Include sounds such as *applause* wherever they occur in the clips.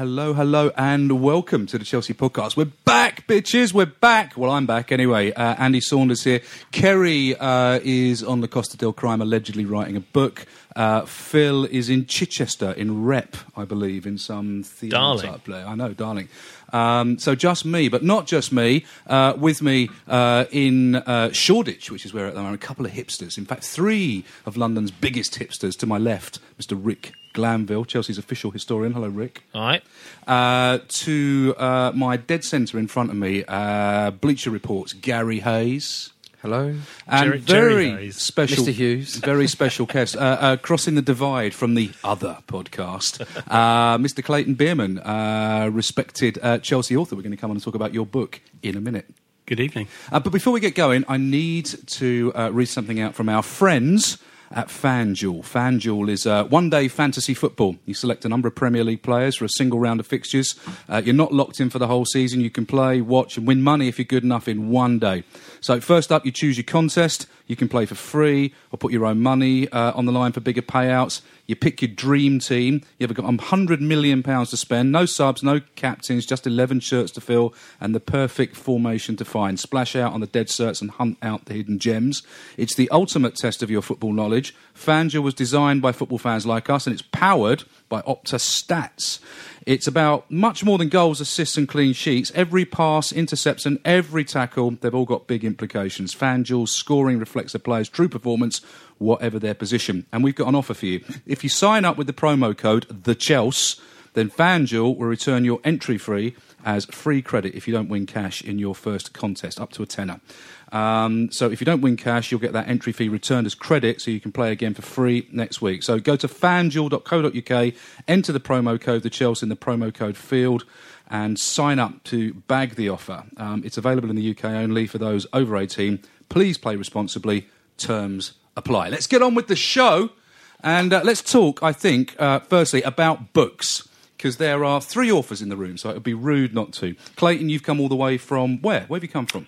Hello. Hello, and welcome to the Chelsea podcast. We're back, bitches. We're back. Well, I'm back anyway. Uh, Andy Saunders here. Kerry uh, is on the Costa del Crime, allegedly writing a book. Uh, Phil is in Chichester, in Rep, I believe, in some theatre type play. I know, darling. Um, so just me, but not just me. Uh, with me uh, in uh, Shoreditch, which is where there are a couple of hipsters. In fact, three of London's biggest hipsters. To my left, Mr. Rick Glanvill, Chelsea's official historian. Hello, Rick. All right. Uh, to uh, my dead centre in front of me, uh, Bleacher Report's Garry Hayes. Hello. And Jerry- Jerry very Hayes. special, Mr. Hughes. *laughs* very special guest, uh, uh, crossing the divide from the other podcast, *laughs* uh, Mr. Clayton Beerman, uh, respected uh, Chelsea author. We're going to come on and talk about your book in a minute. Good evening. Uh, but before we get going, I need to uh, read something out from our friends at FanDuel. FanDuel is uh, one day fantasy football. You select a number of Premier League players for a single round of fixtures. Uh, you're not locked in for the whole season. You can play, watch, and win money if you're good enough in one day. So, first up, you choose your contest. You can play for free or put your own money uh, on the line for bigger payouts. You pick your dream team. You've got £100 million to spend. No subs, no captains, just 11 shirts to fill, and the perfect formation to find. Splash out on the dead certs and hunt out the hidden gems. It's the ultimate test of your football knowledge. FanDuel was designed by football fans like us, and it's powered by Opta Stats. It's about much more than goals, assists, and clean sheets. Every pass, intercepts, and every tackle, they've all got big implications. FanDuel's scoring reflects a player's true performance, whatever their position. And we've got an offer for you. If you sign up with the promo code THECHELS, then FanDuel will return your entry free as free credit if you don't win cash in your first contest, up to a tenner. Um, so if you don't win cash, you'll get that entry fee returned as credit, so you can play again for free next week. So go to fanduel.co.uk, enter the promo code the Chelsea in the promo code field, and sign up to bag the offer. Um, it's available in the UK only for those over 18. Please play responsibly. Terms apply. Let's get on with the show, and uh, let's talk. I think uh, firstly about books. Because there are three authors in the room, so it would be rude not to. Clayton, you've come all the way from where? Where have you come from?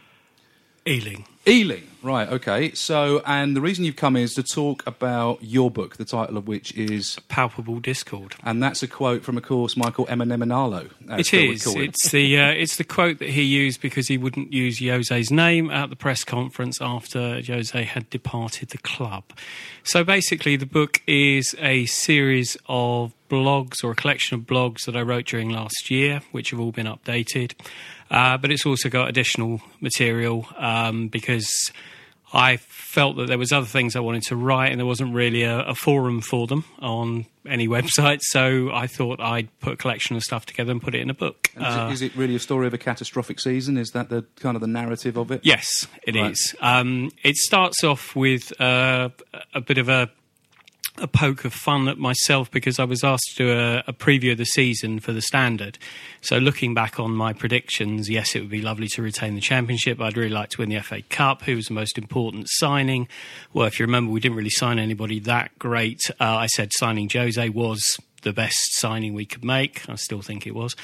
Ealing. Ealing. Right, okay. So, and the reason you've come is to talk about your book, the title of which is. Palpable Discord. And that's a quote from, of course, Michael as It is. It's the uh, it's the quote that he used because he wouldn't use Jose's name at the press conference after Jose had departed the club. So basically, the book is a series of blogs or a collection of blogs that I wrote during last year, which have all been updated. Uh, but it's also got additional material um, because I felt that there was other things I wanted to write, and there wasn't really a, a forum for them on any *laughs* website. So I thought I'd put a collection of stuff together and put it in a book. Is, Uh, it, is it really a story of a catastrophic season? Is that the kind of the narrative of it? Yes, it is. Right. Um, it starts off with uh, a bit of a a poke of fun at myself because I was asked to do a, a preview of the season for the standard. So looking back on my predictions, yes, it would be lovely to retain the championship. I'd really like to win the FA Cup. Who was the most important signing? Well, if you remember, we didn't really sign anybody that great. Uh, I said signing Jose was the best signing we could make. I still think it was,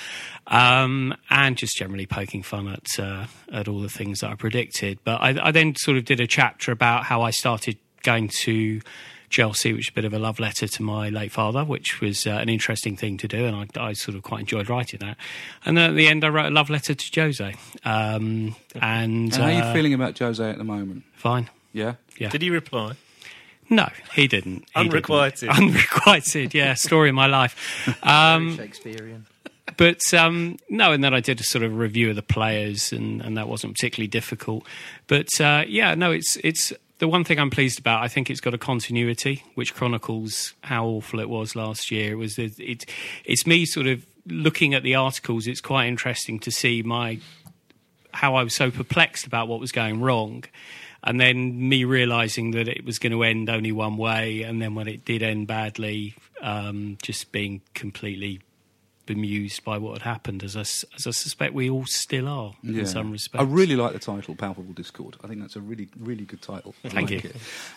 um, and just generally poking fun at uh, at all the things that I predicted. But I, I then sort of did a chapter about how I started going to Chelsea, which is a bit of a love letter to my late father, which was uh, an interesting thing to do, and I, I sort of quite enjoyed writing that. And then at the end, I wrote a love letter to Jose. Um, and And how are you uh, feeling about Jose at the moment? Fine. Yeah? Yeah. Did he reply? No, he didn't. He didn't. Unrequited. *laughs* Unrequited, yeah. Story of my life. *laughs* Um, Shakespearean. but um, no, and then I did a sort of review of the players, and, and that wasn't particularly difficult. But uh, yeah, no, it's it's the one thing I'm pleased about. I think it's got a continuity which chronicles how awful it was last year. It was it, it it's me sort of looking at the articles. It's quite interesting to see my how I was so perplexed about what was going wrong. And then me realizing that it was going to end only one way, and then when it did end badly, um, just being completely bemused by what had happened, as I, as I suspect we all still are in some respects. I really like the title, Palpable Discord. I think that's a really, really good title. Thank like you.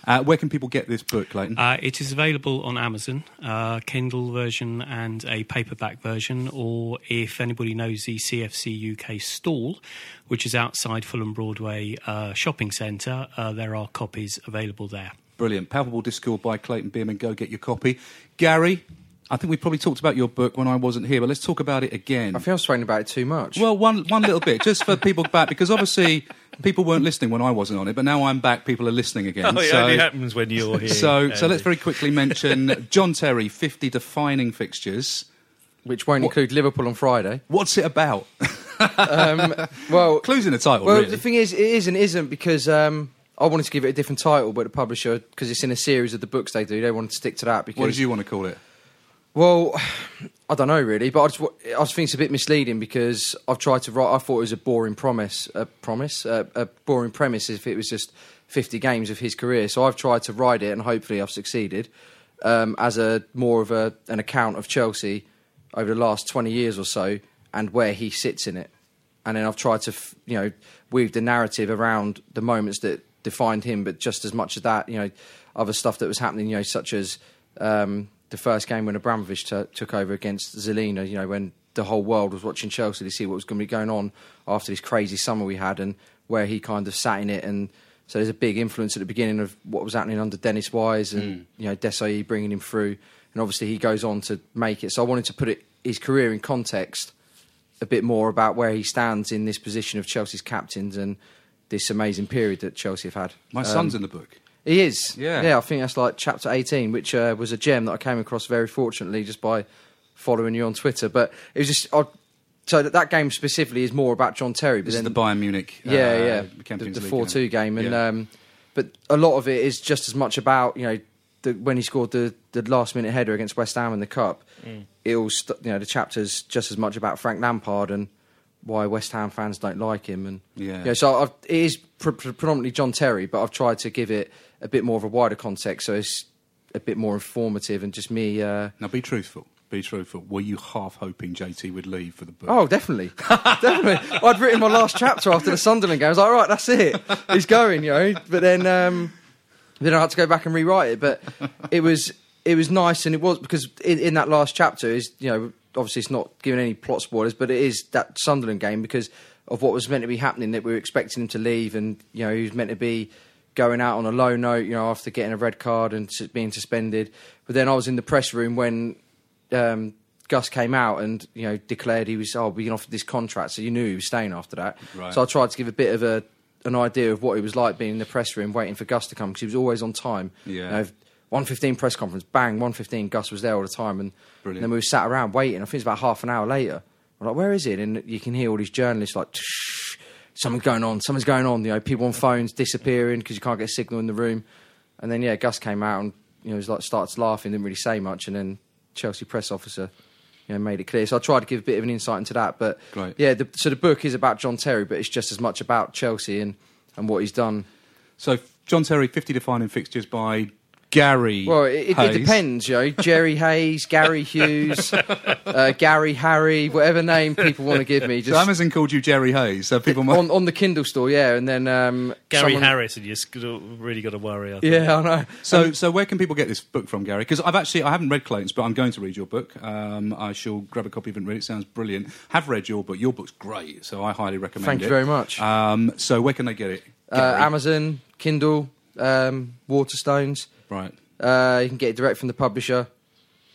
Uh, where can people get this book, Clayton? Uh, it is available on Amazon, uh, Kindle version and a paperback version, or if anybody knows the CFC UK stall, which is outside Fulham Broadway uh, shopping centre, uh, there are copies available there. Brilliant. Palpable Discord by Clayton Beerman. Go get your copy. Garry, I think we probably talked about your book when I wasn't here, but let's talk about it again. I think I was talking about it too much. Well, one one little bit, just for people back, because obviously people weren't listening when I wasn't on it, but now I'm back, people are listening again. Oh, it so, only happens when you're here. So, so let's very quickly mention John Terry, 50 defining fixtures. which won't include Liverpool on Friday. What's it about? Um, *laughs* well, Clues in the title, well, really. the thing is, it is and isn't because um, I wanted to give it a different title, but the publisher, because it's in a series of the books they do, they wanted to stick to that. Because what did you want to call it? Well, I don't know really, but I just, I just think it's a bit misleading because I've tried to write. I thought it was a boring promise, a promise, a, a boring premise if it was just 50 games of his career. So I've tried to write it, and hopefully I've succeeded um, as a more of a, an account of Chelsea over the last 20 years or so, and where he sits in it. And then I've tried to, you know, weave the narrative around the moments that defined him, but just as much as that, you know, other stuff that was happening, you know, such as um, the first game when Abramovich t- took over against Zilina, you know, when the whole world was watching Chelsea to see what was going to be going on after this crazy summer we had and where he kind of sat in it. And so there's a big influence at the beginning of what was happening under Dennis Wise and, you know, Desai bringing him through. And obviously he goes on to make it. So I wanted to put it, his career in context a bit more about where he stands in this position of Chelsea's captains and this amazing period that Chelsea have had. My Um, son's in the book. He is. Yeah. Yeah, I think that's like chapter 18, which uh, was a gem that I came across very fortunately just by following you on Twitter. But it was just. I, so that, that game specifically is more about John Terry. But This is then, the Bayern Munich. yeah, uh, yeah, the, Champions the four two game, and Yeah. um, but a lot of it is just as much about you know the, when he scored the, the last minute header against West Ham in the cup. Mm. It all st- you know the chapters just as much about Frank Lampard and why West Ham fans don't like him, and Yeah. you know, so I've, it is pr- pr- predominantly John Terry, but I've tried to give it a bit more of a wider context, so it's a bit more informative and just me. Uh, Now, be truthful. Be truthful. Were you half hoping JT would leave for the book? Oh, definitely, *laughs* definitely. I'd written my last chapter after the Sunderland game. I was like, right, that's it. He's going, you know. But then, um, then I had to go back and rewrite it. But it was it was nice, and it was because in, in that last chapter is you know obviously it's not giving any plot spoilers, but it is that Sunderland game because of what was meant to be happening that we were expecting him to leave, and you know he was meant to be going out on a low note, you know, after getting a red card and being suspended. But then I was in the press room when um, Gus came out and you know declared he was oh being offered this contract, so you knew he was staying after that. Right. So I tried to give a bit of a an idea of what it was like being in the press room waiting for Gus to come because he was always on time. Yeah. You know, 115 press conference, bang, 115, Gus was there all the time. And Brilliant. then we were sat around waiting. I think it's about half an hour later. I'm like, where is it? And you can hear all these journalists like, "Shh, something's going on, something's going on. You know, people on phones disappearing because you can't get a signal in the room. And then, yeah, Gus came out and, you know, was like, started laughing, didn't really say much. And then Chelsea press officer, you know, made it clear. So I tried to give a bit of an insight into that. But Great. yeah, the, so the book is about John Terry, but it's just as much about Chelsea and, and what he's done. So John Terry, 50 defining fixtures by Gary. Well, it, it depends, you know. Jerry Hayes, Gary *laughs* Hughes, uh, Gary Harry, whatever name people want to give me. So Just Amazon called you Jerry Hayes. So people might. on, on the Kindle store, yeah. And then um, Gary someone- Harris, and you just really got to worry. I think. Yeah, I know. So, so where can people get this book from, Gary? Because I've actually I haven't read Clayton's, but I'm going to read your book. Um, I shall grab a copy of it and read it. Sounds brilliant. Have read your book. Your book's great, so I highly recommend Thank it. Thank you very much. Um, so where can they get it? Uh, Amazon, Kindle, um, Waterstones. Right. Uh, you can get it direct from the publisher.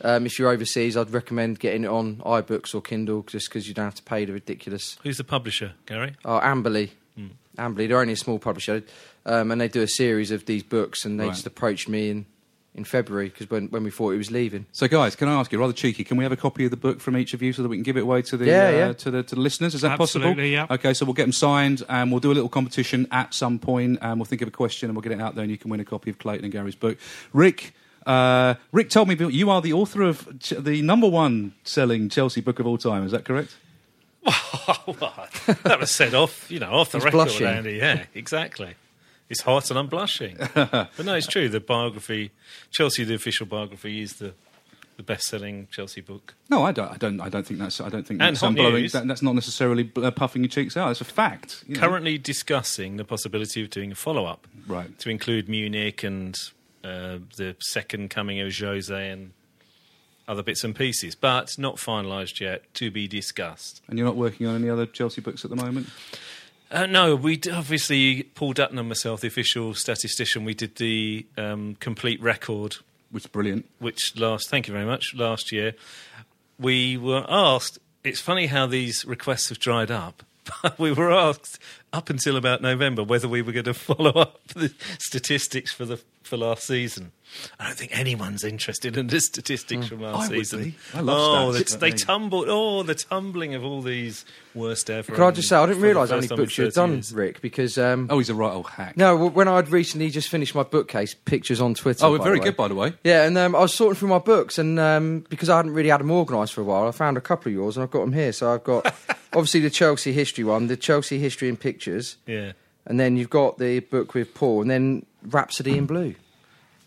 Um, if you're overseas, I'd recommend getting it on iBooks or Kindle just because you don't have to pay the ridiculous. Who's the publisher, Garry? Oh, Amberley. Hmm. Amberley, they're only a small publisher. Um, and they do a series of these books, and they Right. just approached me in, in February because when, when we thought he was leaving. So, guys, can I ask you, rather cheeky, can we have a copy of the book from each of you so that we can give it away to the Yeah, uh, yeah. to the to the listeners? Is that possible? Absolutely, yeah. Okay, so we'll get them signed, and we'll do a little competition at some point, and we'll think of a question, and we'll get it out there, and you can win a copy of Clayton and Garry's book. Rick. Uh, Rick told me you are the author of Ch- the number one selling Chelsea book of all time. Is that correct? *laughs* *laughs* That was said off, you know, off the He's record, blushing. Andy. Yeah, exactly. It's hot and I'm blushing. *laughs* but no, it's true. The biography, Chelsea, the official biography, is the the best-selling Chelsea book. No, I don't. I don't. I don't think that's. I don't think And that's blowing. news. That, that's not necessarily uh, puffing your cheeks out. It's a fact. you know. Currently discussing the possibility of doing a follow-up Right. to include Munich and uh, the second coming of Jose and other bits and pieces, but not finalised yet. To be discussed. And you're not working on any other Chelsea books at the moment. Uh, no, we obviously Paul Dutton and myself, the official statistician, we did the um, complete record, Which is brilliant. which last. Thank you very much. Last year, we were asked. It's funny how these requests have dried up. But we were asked up until about November whether we were going to follow up *laughs* the statistics for the for last season. I don't think anyone's interested in the statistics from last I would season. be. I love oh, stats, they they- tumbled. Oh, the tumbling of all these worst ever. Could I just say, I didn't realise how many books you had done, years. Rick, because. Um, Oh, he's a right old hack. No, when I'd recently just finished my bookcase, pictures on Twitter. Oh, by very way. good, by the way. Yeah, and um, I was sorting through my books, and um, because I hadn't really had them organised for a while, I found a couple of yours, and I've got them here. So I've got *laughs* obviously the Chelsea history one, the Chelsea history in pictures, Yeah. and then you've got the book with Paul, and then Rhapsody in Blue.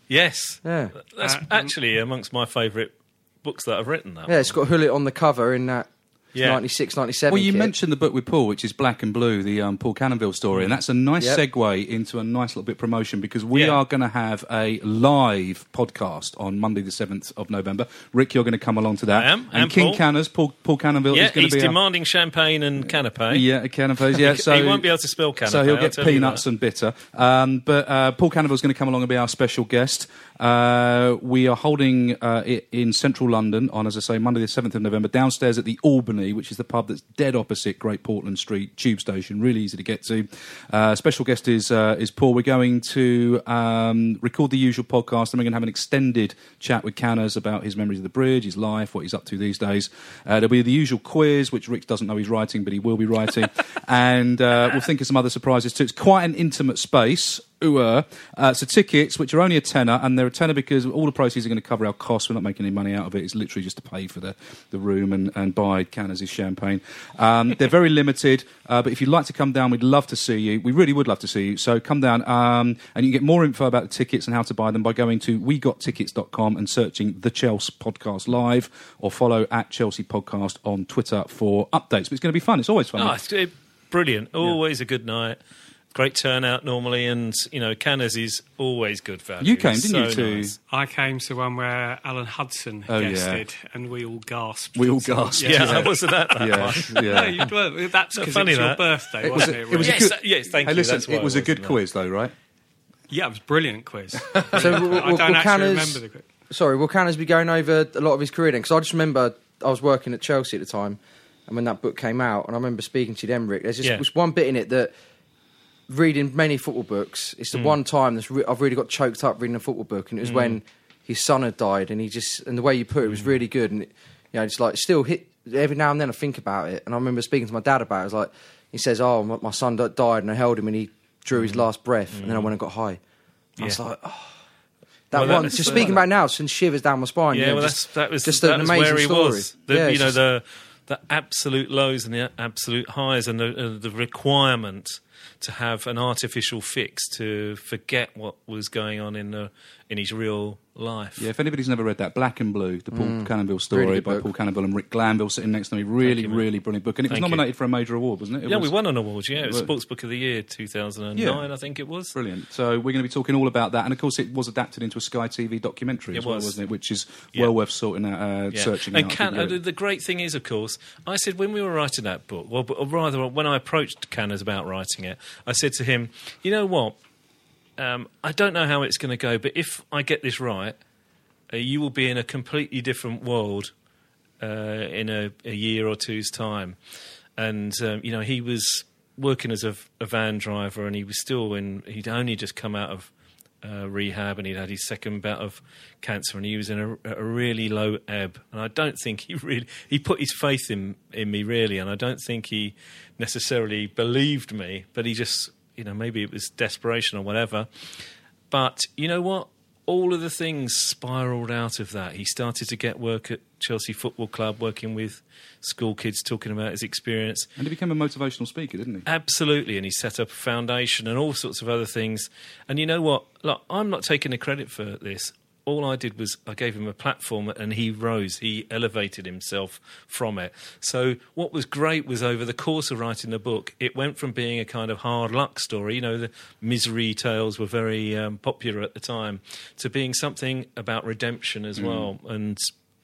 Yes. Yeah, That's Uh, actually amongst my favourite books that I've written. That yeah, it's got Gullit on the cover in that Yeah. 96, 97 Well, you kit. mentioned the book with Paul, which is Black and Blue, the um, Paul Canoville story, and that's a nice Yep. segue into a nice little bit of promotion because we Yeah. are going to have a live podcast on Monday, the seventh of November. Rick, you're going to come along to that. I am, and, and King Paul. Canners, Paul, Paul Canoville Yeah, is going to be. our- demanding champagne and canapé. Yeah, canapes. *laughs* Yeah, so he won't be able to spill spell So he'll get tell peanuts and bitter. Um, but uh, Paul Canoville's going to come along and be our special guest. Uh, we are holding uh, it in central London on, as I say, Monday the seventh of November, downstairs at the Albany, which is the pub that's dead opposite Great Portland Street Tube Station. Really easy to get to. Uh, special guest is uh, is Paul. We're going to um, record the usual podcast, and we're going to have an extended chat with Canners about his memories of the bridge, his life, what he's up to these days. Uh, there'll be the usual quiz, which Rick doesn't know he's writing, but he will be writing, *laughs* and uh, we'll think of some other surprises too. It's quite an intimate space. Uh, so tickets, which are only a tenner, and they're a tenner because all the proceeds are going to cover our costs. We're not making any money out of it. It's literally just to pay for the, the room and, and buy Canners' champagne. Um, *laughs* they're very limited, uh, but if you'd like to come down, we'd love to see you. We really would love to see you. So come down, um, and you can get more info about the tickets and how to buy them by going to wegottickets.com and searching the Chelsea Podcast Live, or follow at Chelsea Podcast on Twitter for updates. But it's going to be fun. It's always fun. Oh, it's uh, brilliant. Always a good night. Great turnout normally, and you know, Canners is always good value. You came, didn't you, so to- nice. I came to one where Alan Hudson Oh, yeah. guested, and we all gasped. We all gasped. Yeah, I *laughs* wasn't at that yeah, yeah. No, you weren't. That's because funny it was your that. birthday, It was wasn't a- it? it was? Yes, good- yes, thank hey, you. listen, it was a good wasn't quiz, though, right? Yeah, it was a brilliant quiz. *laughs* So I will, don't will, will actually Canners- remember the quiz. Sorry, will Canners be going over a lot of his career then? Because I just remember I was working at Chelsea at the time, and when that book came out, and I remember speaking to you, Emmerich. There's just Yeah. was one bit in it that reading many football books. It's the Mm. one time that's re- I've really got choked up reading a football book, and it was Mm. when his son had died, and he just and the way you put it was really good, and it, you know, it's like still hit every now and then I think about it, and I remember speaking to my dad about it. It was like he says, "Oh, my, my son died, and I held him, and he drew his last breath, and then I went and got high." I was. Like, oh. That Well, one, just speaking about now, sends shivers down my spine. Yeah, you know, well, just, that's, that was just that an was amazing where he story. was. The, Yeah, you know just- the the absolute lows and the absolute highs, and the uh, the requirement to have an artificial fix to forget what was going on in the in his real life. Yeah, if anybody's never read that, Black and Blue, the Paul Mm. Cannonville story Really by book. Paul Canoville and Rick Glanvill sitting next to me. Really, you, really brilliant book. And it was Thank you. nominated for a major award, wasn't it? it yeah, was, we won an award. Yeah, it was Sports Book of the Year 2009, I think it was. Brilliant. So we're going to be talking all about that. And of course, it was adapted into a Sky TV documentary It as well, was. wasn't it? Which is Yeah. well worth sorting out, uh, Yeah. searching and out. Can, uh, the, get it. the great thing is, of course, I said when we were writing that book, well, but- or rather when I approached Canners about writing it, I said to him, "You know what? Um, I don't know how it's going to go, but if I get this right, uh, you will be in a completely different world uh, in a, a year or two's time." And um, you know, he was working as a, a van driver, and he was still in. He'd only just come out of uh, rehab, and he'd had his second bout of cancer, and he was in a, a really low ebb. And I don't think he *laughs* really he put his faith in in me really, and I don't think he necessarily believed me, but he just you know maybe it was desperation or whatever. But you know what? All of the things spiraled out of that. He started to get work at Chelsea Football Club, working with school kids, talking about his experience. And he became a motivational speaker, didn't he? Absolutely, and he set up a foundation and all sorts of other things. And you know what? Look, I'm not taking the credit for this. All I did was I gave him a platform and he rose. He elevated himself from it. So what was great was over the course of writing the book, it went from being a kind of hard luck story. You know, the misery tales were very um, popular at the time, to being something about redemption as Mm. well and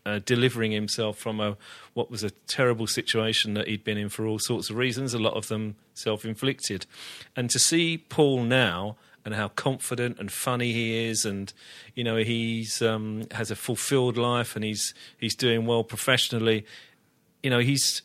uh, delivering himself from a what was a terrible situation that he'd been in for all sorts of reasons, a lot of them self-inflicted. And to see Paul now and how confident and funny he is, and you know he's um, has a fulfilled life and he's he's doing well professionally. You know he's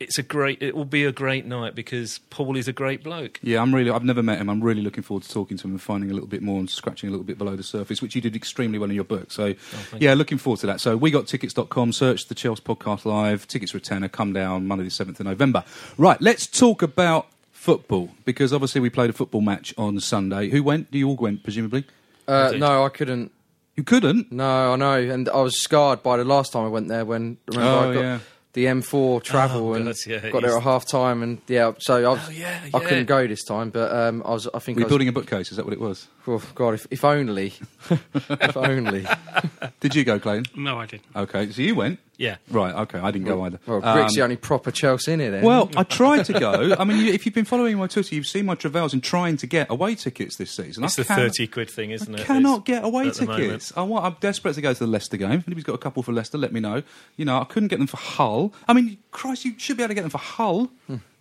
it's a great it will be a great night because Paul is a great bloke. Yeah, I'm really. I've never met him. I'm really looking forward to talking to him and finding a little bit more and scratching a little bit below the surface, which you did extremely well in your book. So, thank yeah, looking forward to that. So, we got tickets.com. Search the Chelsea podcast live. Tickets for a tenner. Come down Monday the seventh of November. Right, let's talk about football because obviously we played a football match on Sunday. Who went? Do you all went, presumably. Uh, did. no, I couldn't. You couldn't. No, I know, and I was scarred by the last time I went there when remember Oh, I got yeah. the M4 travel Oh, and God, yeah, got there you- at half time and yeah, so I, was, Oh, yeah, I couldn't go this time, but um, I was I think Were I you was, building a bookcase? Is that what it was? oh, God, if, if only, *laughs* if only. *laughs* Did you go, Clayton? No, I didn't. Okay, so you went. Yeah. Right. Okay, I didn't go either. Well, Rick's Um, the only proper Chelsea in here then. Well, I *laughs* tried to go. I mean, you, if you've been following my Twitter, you've seen my travails in trying to get away tickets this season. It's I the cannot- thirty quid thing, isn't I it? cannot It's- get away at the moment. tickets. I want, I'm desperate to go to the Leicester game. If anybody's got a couple for Leicester, let me know. You know, I couldn't get them for Hull. I mean, Christ, you should be able to get them for Hull.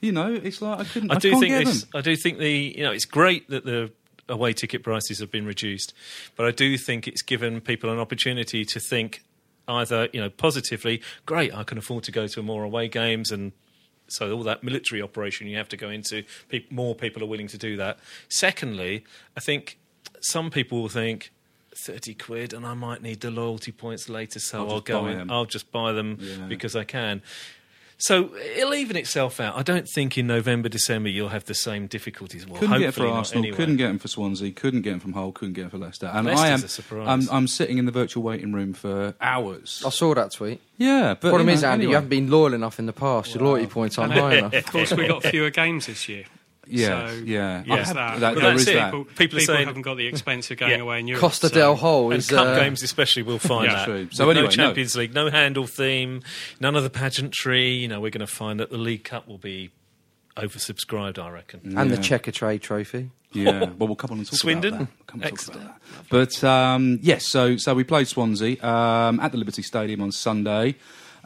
You know, it's like I couldn't. I, I do can't think get this, them. I do think the you know it's great that the away ticket prices have been reduced, but I do think it's given people an opportunity to think either you know positively, great, I can afford to go to more away games and. So all that military operation you have to go into, pe- more people are willing to do that. Secondly, I think some people will think thirty quid, and I might need the loyalty points later, so I'll I'll, go in. I'll just buy them Yeah. because I can. So it'll even itself out. I don't think in November, December you'll have the same difficulties. Well, Couldn't get for Arsenal. anyway. Couldn't get him for Swansea. Couldn't get him from Hull. Couldn't get him for Leicester. And I Leicester's am. a surprise. I'm, I'm sitting in the virtual waiting room for hours. I saw that tweet. Yeah, but Problem you is, Andy, anyway. you haven't been loyal enough in the past. Your loyalty points aren't high enough. Of course, we got fewer games this year. Yeah, so yeah. There's Yeah. that. That- But that's is it. that. People, People are saying- haven't got the expense of going Yeah. away in Europe. Costa so- del Hol and is cup uh, games especially will find Yeah. that. True. So no anyway, no. Champions League, no Handel theme, none of the pageantry. You know, we're going to find that the League Cup will be oversubscribed. I reckon. and the Checkatrade Trophy. Yeah, well, we'll come on and talk Swindon? about that. We'll come and talk Excellent. about that. But um, yes, so so we played Swansea um, at the Liberty Stadium on Sunday.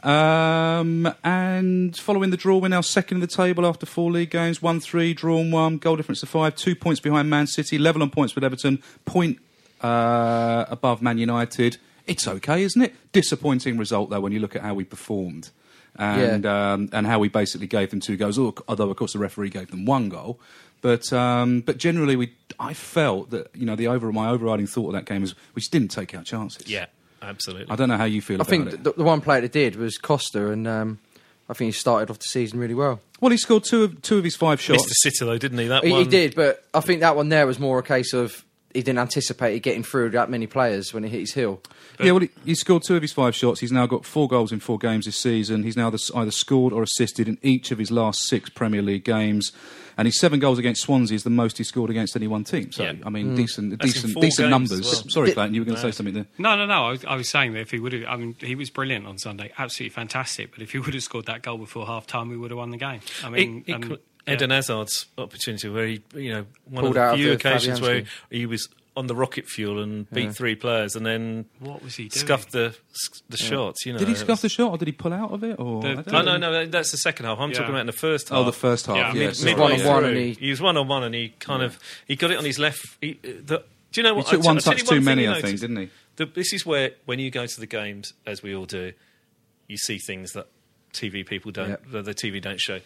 Um, and following the draw, we're now second in the table after four league games, one three, drawn one, goal difference to five, two points behind Man City, level on points with Everton, point uh, above Man United. It's okay, isn't it? Disappointing result though when you look at how we performed. And um, and how we basically gave them two goals, although of course the referee gave them one goal. But um, but generally, we I felt that you know the over my overriding thought of that game was we just didn't take our chances. Yeah, absolutely. I don't know how you feel I about think it. the, the one player that did was Costa, and um, I think he started off the season really well. Well, he scored two of two of his five shots. Mr. City, though, didn't he? That He, one. he did, but I think that one there was more a case of he didn't anticipate it getting through that many players when he hit his heel. yeah, well, he, he scored two of his five shots. He's now got four goals in four games this season. He's now the, either scored or assisted in each of his last six Premier League games. And his seven goals against Swansea is the most he scored against any one team. So, Yeah. I mean, Mm. decent, That's decent, decent numbers. well. Sorry, Did- Clayton, you were going to No. say something there. No, no, no. I was, I was saying that if he would have, I mean, he was brilliant on Sunday, absolutely fantastic. But if he would have scored that goal before half time, we would have won the game. I mean, Equal- um, Eden Hazard's opportunity where he, you know, one Pulled of out the of few the occasions where he was on the rocket fuel and beat Yeah. three players and then What was he doing? scuffed the the Yeah. shots. You know, did he scuff was- the shot or did he pull out of it? Or The- I don't oh, know. no, no, that's the second half. I'm Yeah. talking about in the first half. Oh, the first half, Mid- yes. midway One-on-one and he, he- was one on one, and he kind of he got it on his left. He, uh, the, do you know what? He what? took I t- one I'll touch you too many, I think, didn't he? The, this is where when you go to the games, as we all do, you see things that TV people don't, Yep. that the TV don't show.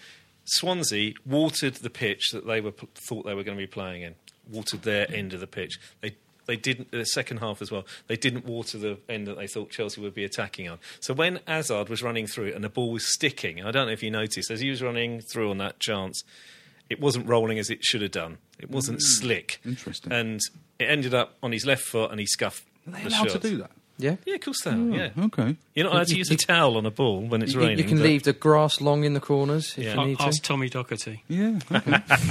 Swansea watered the pitch that they were thought they were going to be playing in. Watered their end of the pitch. They they didn't the second half as well. They didn't water the end that they thought Chelsea would be attacking on. So when Hazard was running through and the ball was sticking, I don't know if you noticed as he was running through on that chance, it wasn't rolling as it should have done. It wasn't Mm. slick. Interesting. And it ended up on his left foot and he scuffed Are they the allowed to do that? Yeah. Yeah, of course they are. Oh, yeah. Okay. You're not allowed to use a towel on a ball when it's You, raining. you can but- leave the grass long in the corners if Yeah. you need to. ask Tommy Doherty. *laughs* Yeah.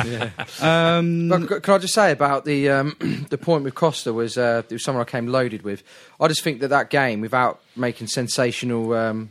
yeah. Um, But can I just say about the um, *clears throat* the point with Costa was uh, it was someone I came loaded with. I just think that that game, without making sensational um,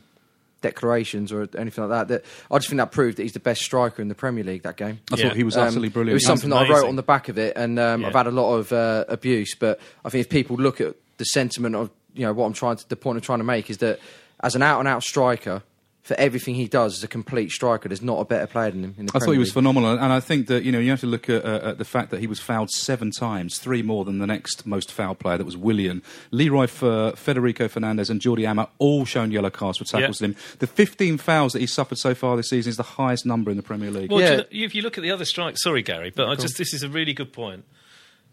declarations or anything like that, that I just think that proved that he's the best striker in the Premier League. That game, I thought he was utterly brilliant. It was something that I wrote on the back of it, and um, Yeah. I've had a lot of uh, abuse. But I think if people look at the sentiment of you know what I'm trying to, the point I'm trying to make is that as an out and out striker. For everything he does as a complete striker, there's not a better player than him in the I thought he was League. phenomenal, and I think that you know you have to look at, uh, at the fact that he was fouled seven times, three more than the next most fouled player, that was Willian. Leroy Fer, Federico Fernandez, and Jordi Amat all shown yellow cards for tackles Yeah. to him. The 15 fouls that he suffered so far this season is the highest number in the Premier League. Well, Yeah. you know, if you look at the other strikes, sorry, Gary, but I just this is a really good point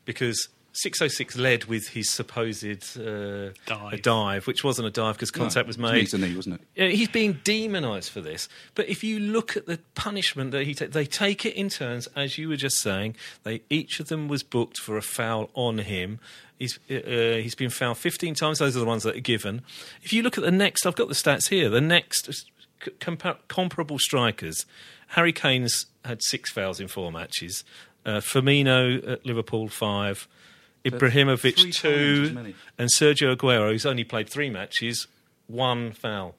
because 606 led with his supposed uh, Dive. dive, which wasn't a dive because contact was made. Knee, wasn't it? He's being demonised for this. But if you look at the punishment that he ta- they take it in turns, as you were just saying. They each of them was booked for a foul on him. He's uh, uh, he's been fouled 15 times. Those are the ones that are given. If you look at the next, I've got the stats here. The next compa- comparable strikers, Harry Kane's had six fouls in four matches. Uh, Firmino at Liverpool five. Ibrahimovic two, and Sergio Aguero, who's only played three matches, one foul.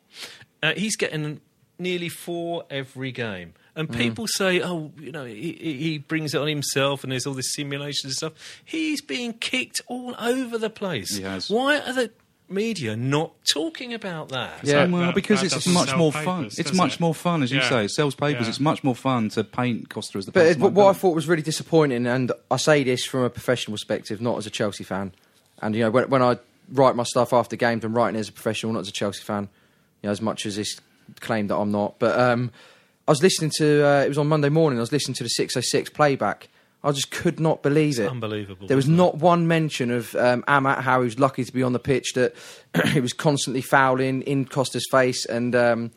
Uh, he's getting nearly four every game. And Mm. people say, oh, you know, he, he brings it on himself and there's all this simulation and stuff. He's being kicked all over the place. He has. Why are the media not talking about that? Yeah. well, that- because that it's much more papers, fun. It's much it? more fun, as you Yeah. say. It sells papers. Yeah. It's much more fun to paint Costa as the But it, pantomime what I thought was really disappointing, and I say this from a professional perspective, not as a Chelsea fan. And you know, when, when I write my stuff after games, I'm writing as a professional, not as a Chelsea fan. You know, as much as this claim that I'm not. But um, I was listening to. Uh, it was on Monday morning. I was listening to the 606 playback. I just could not believe it. unbelievable, There was isn't it? one mention of um, Amat, how he was lucky to be on the pitch, that *clears throat* he was constantly fouling in Costa's face, and um,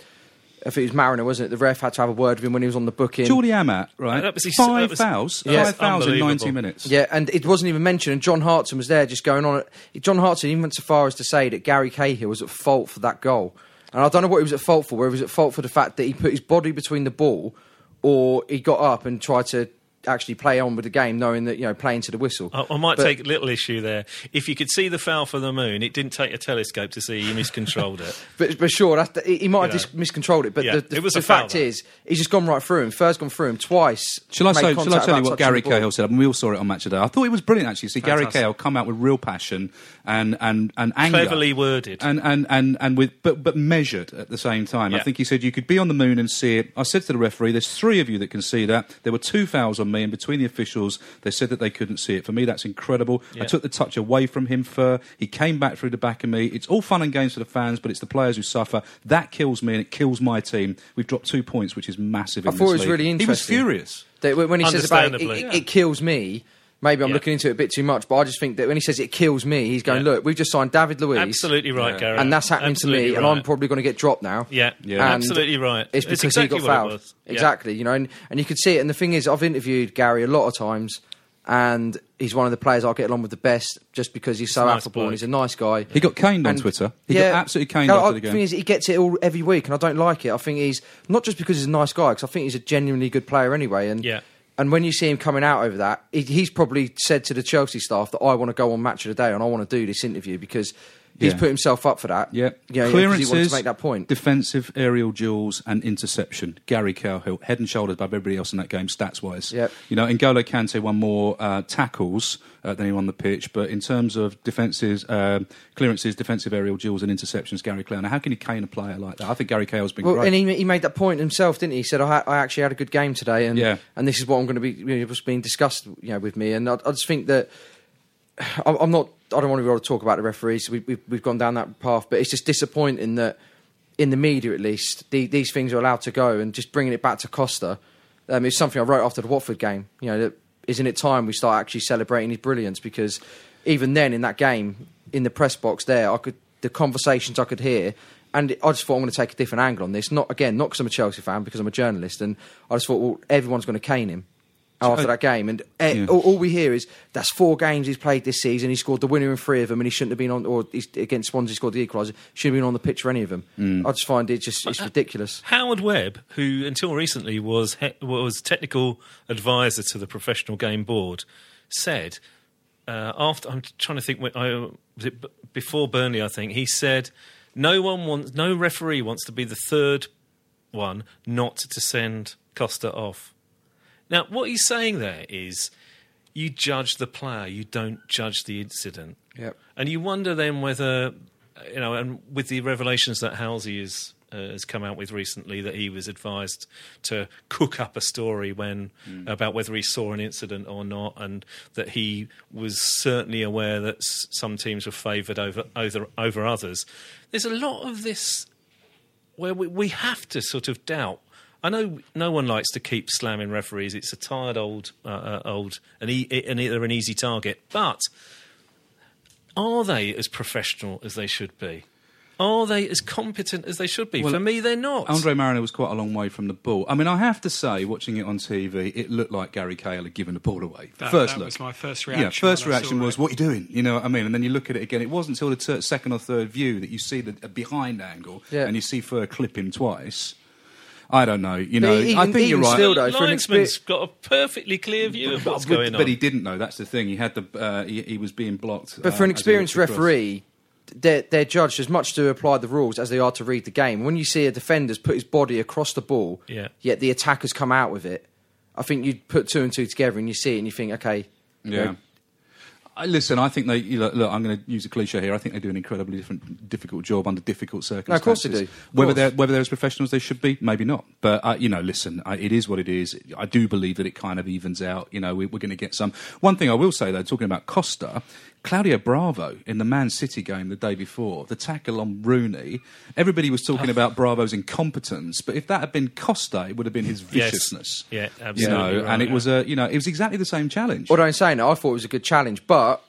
if it was Marriner, wasn't it? The ref had to have a word with him when he was on the booking. Jordi Amat, right? That was his- five that was- fouls. Yeah. Five fouls in 90 minutes. Yeah, and it wasn't even mentioned. And John Hartson was there, just going on. John Hartson even went so far as to say that Gary Cahill was at fault for that goal. And I don't know what he was at fault for. Whether he was at fault for the fact that he put his body between the ball, or he got up and tried to actually play on with the game, knowing that you know playing to the whistle. I, I might But- take a little issue there. If you could see the foul for the moon, it didn't take a telescope to see you miscontrolled it. *laughs* But, but sure, that's the, he might have You just miscontrolled it. But Yeah, the, the, it was the a foul, fact though. is, he's just gone right through him. First gone through him twice. Shall I say? Shall I tell you what Gary. Cahill said? I mean, we all saw it on Match of the Day. I thought it was brilliant actually. See Gary Cahill come out with real passion and and and anger, Cleverly worded. and and and and with but but measured at the same time. I think he said you could be on the moon and see it. I said to the referee, "There's three of you that can see that." There were two fouls on me, and between the officials, they said that they couldn't see it. For me, that's incredible. I took the touch away from him. For he came back through the back of me. It's all fun and games for the fans, but it's the players who suffer. That kills me, and it kills my team. We've dropped two points, which is massive. I thought this it was league. really He was furious. That when when he says about it, Understandably. it, it kills me. Maybe I'm Yeah. looking into it a bit too much, but I just think that when he says it kills me, he's going, Yeah. "Look, we've just signed David Luiz, Absolutely right, Gary. and that's happening Absolutely to me, and. I'm probably going to get dropped now." Yeah, Yeah. And absolutely right. It's It's because exactly he got fouled. Yeah. Exactly, you know, and, and you could see it. And the thing is, I've interviewed Gary a lot of times, and he's one of the players I get along with the best, just because he's so a nice affable and he's a nice guy. He got caned on And- Twitter. He got absolutely caned No, after I- the game. thing is, he gets it all every week, and I don't like it. I think he's not just because he's a nice guy, because I think he's a genuinely good player anyway. And Yeah. And when you see him coming out over that, he, he's probably said to the Chelsea staff that I want to go on Match of the Day and I want to do this interview because he's put himself up for that. Yeah, yeah, yeah, clearances, he wanted to make that point. defensive aerial duels, and interception. Gary Cahill, head and shoulders above everybody else in that game, stats wise. Yeah. You know, N'Golo Kante won more uh, tackles uh, than he on the pitch, but in terms of defenses, uh, clearances, defensive aerial duels, and interceptions, Gary Cahill. Now, how can you cane a player like that? I think Gary Cahill's been Well, great. and he, he made that point himself, didn't he? He said, I, I actually had a good game today, and Yeah. and this is what I'm going to be. You know, was being discussed, you know, with me, and I, I just think that I'm, not. I don't want to be able to talk about the referees. We, we've, we've gone down that path, but it's just disappointing that in the media, at least, the, these things are allowed to go, and just bringing it back to Costa. Um, it's something I wrote after the Watford game. You know, that, isn't it time we start actually celebrating his brilliance? Because even then, in that game, in the press box there, I could the conversations I could hear, and I just thought I'm going to take a different angle on this. Not again, not because I'm a Chelsea fan, because I'm a journalist, and I just thought, well, everyone's going to cane him after that game, and eh, Yeah. all, all we hear is that's four games he's played this season. He scored the winner in three of them, and he shouldn't have been on. Or he's, against Swansea, he scored the equaliser. Shouldn't have been on the pitch for any of them. Mm. I just find it just it's ridiculous. Howard Webb, who until recently was he- was technical advisor to the professional game board, said uh, after I'm trying to think when I, was it b- before Burnley, I think he said no one wants no referee wants to be the third one not to send Costa off. Now, what he's saying there is you judge the player, you don't judge the incident. Yep. And you wonder then whether, you know, and with the revelations that Halsey is, uh, has come out with recently, that he was advised to cook up a story when about whether he saw an incident or not, and that he was certainly aware that s- some teams were favoured over, over over others. There's a lot of this where we, we have to sort of doubt. I know no one likes to keep slamming referees. It's a tired old, uh, uh, old, and e- and they're an easy target. But are they as professional as they should be? Are they as competent as they should be? Well, For me, they're not. Andre Marriner was quite a long way from the ball. I mean, I have to say, watching it on TV, it looked like Gary Cahill had given the ball away. That- first that look. was my first reaction. Yeah, reaction first when I saw reaction was, it. "What are you doing?" You know what I mean? And then you look at it again. It wasn't until the ter- second or third view that you see the behind angle, Yeah. and you see Fer clip him twice. I don't know. You know, But even- I think you're even right. still, the though, for an linesman's exper- got a perfectly clear view of what's but, going on. but he didn't know. That's the thing. He had the. Uh, he, he was being blocked. But for an experienced referee, they're, they're judged as much to apply the rules as they are to read the game. When you see a defender's put his body across the ball, Yeah. yet the attacker's come out with it, I think you put two and two together and you see it and you think, okay, you Yeah. know, I, listen, I think they. You know, look, I'm going to use a cliche here. I think they do an incredibly different, difficult job under difficult circumstances. of course they do. Of Whether course. they're whether they're as professional as they should be, maybe not. But uh, you know, listen, I, it is what it is. I do believe that it kind of evens out. You know, we, we're going to get some. One thing I will say though, talking about Costa, Claudio Bravo in the Man City game the day before, the tackle on Rooney. Everybody was talking about Bravo's incompetence, but if that had been Costa, it would have been his Yes. viciousness. Yeah, You know, right, and it yeah. was a, you know, it was exactly the same challenge. What I'm saying I thought it was a good challenge, but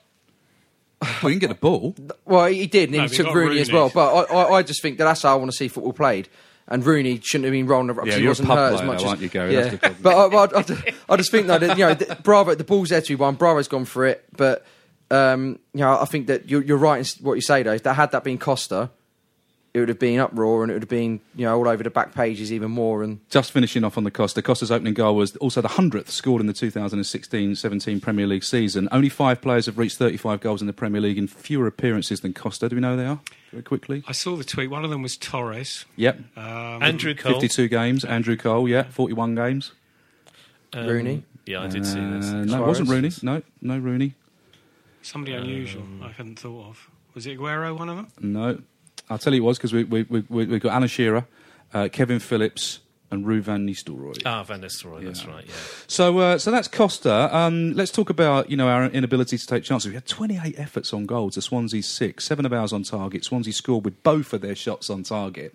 Well, you didn't get the ball. well, he did, and No, he he took got Rooney, as well. But I, I, I just think that that's how I want to see football played. And Rooney shouldn't have been rolling around Yeah, because he you're a wasn't pub hurt as player much though, as aren't you, Gary? Yeah. That's the problem. but I, I, I, I just think that you know, the, Bravo, the ball's there to be won. Bravo's gone for it, but um, you know, I think that you're, you're right in what you say though. If that had that been Costa, it would have been uproar and it would have been you know all over the back pages even more. And Just finishing off on the Costa. Costa's opening goal was also the 100th scored in the 2016-17 Premier League season. Only five players have reached 35 goals in the Premier League in fewer appearances than Costa. Do we know who they are? Very quickly. I saw the tweet. One of them was Torres. Yep. Um, Andrew Cole. 52 games. Andrew Cole, yeah. 41 games. Um, Rooney? Yeah, I did see Uh, this. no, it wasn't Rooney. No, no Rooney. Somebody unusual I hadn't thought of. Was it Aguero, one of them? No. I'll tell you it was because we, we, we, we, we've got Alan Shearer, uh, Kevin Phillips, and Ruud Van Nistelrooy. Ah, Van Nistelrooy, that's right, yeah. So, uh, so that's Costa. Um, let's talk about you know our inability to take chances. We had 28 efforts on goal to Swansea's six, seven of ours on target. Swansea scored with both of their shots on target.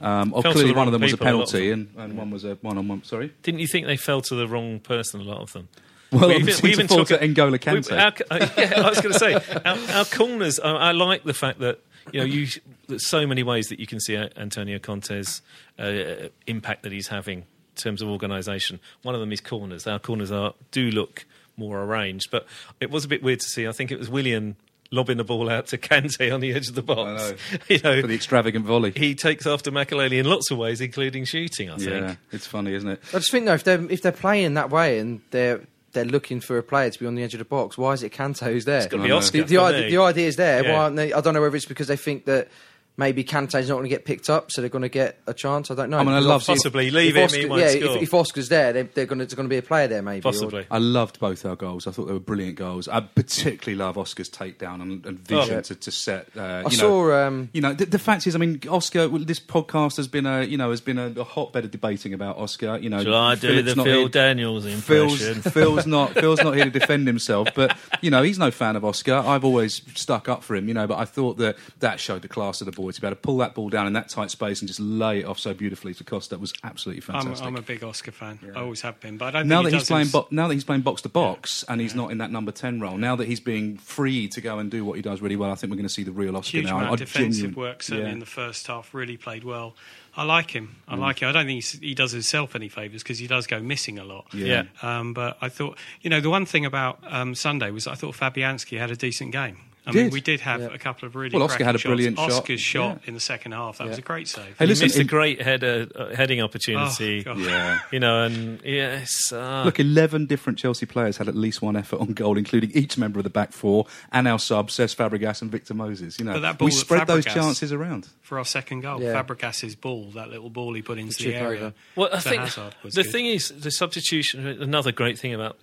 Um, oh, Fell to clearly, one of wrong them was a people, a lot of penalty, and, and one was a one on one. Sorry. Didn't you think they fell to the wrong person, a lot of them? Well, We I'm even- seem we to even fall took to a- N'Golo we- our- uh, yeah, I was going to say our, our corners. I, I like the fact that you know you there's so many ways that you can see Antonio Conte's uh, impact that he's having in terms of organisation. One of them is corners. Our corners are do look more arranged, but it was a bit weird to see. I think it was Willian lobbing the ball out to Kante on the edge of the box. know. *laughs* you know, For the extravagant volley. he takes after Makelele in lots of ways, including shooting. I think. Yeah, it's funny, isn't it? I just think though if they're if they're playing that way and they're they're looking for a player to be on the edge of the box, why is it Kante who's there? It's gotta be Oscar The, the, for idea, the idea is there. Yeah. Why aren't they? I don't know whether it's because they think that maybe Kante's not going to get picked up, so they're going to get a chance. I don't know. I mean, I Because love- Possibly. if- Leave if him, Oscar, he yeah. If, if Oscar's there, they, they're going to, going to be a player there, maybe. or- Possibly. I loved both our goals. I thought they were brilliant goals. I particularly love Oscar's takedown and, and vision Oh. to, to set. Uh, I you know, saw. Um, You know, the, the fact is, I mean, Oscar. well, This podcast has been a, you know, has been a, a hotbed of debating about Oscar. You know, Shall I do Philip's the Phil here- Daniels Phil's, impression? Phil's not *laughs* Phil's not here to defend himself, but you know he's no fan of Oscar. I've always stuck up for him, you know. But I thought that that showed the class of the boy to be able to pull that ball down in that tight space and just lay it off so beautifully to Costa was absolutely I'm, fantastic. I'm a big Oscar fan. I always have been. But I don't now think that he he's playing, bo- now that he's playing box to box and he's not in that number ten role, now that he's being free to go and do what he does really well, I think we're going to see the real Oscar huge now. amount of defensive genuine- work, certainly yeah. in the first half. Really played well. I like him. I like him. I don't think he's, he does himself any favours because he does go missing a lot. Yeah. Um, but I thought, you know, the one thing about um, Sunday was I thought Fabianski had a decent game. I mean, we did have Yeah. a couple of really Well, Oscar had a shots. brilliant shot. Oscar's shot Yeah. in the second half. That was a great save. Hey, He listen, missed a great header, uh, heading opportunity. Oh, Yeah. *laughs* You know, and yes, uh, Look, 11 different Chelsea players had at least one effort on goal, including each member of the back four and our subs, Cesc Fabregas and Victor Moses. You know, that ball we that spread those chances around. for our second goal. Yeah. Fabregas's ball, that little ball he put into the, chip area. Well, I to think was the good. thing is the substitution. Another great thing about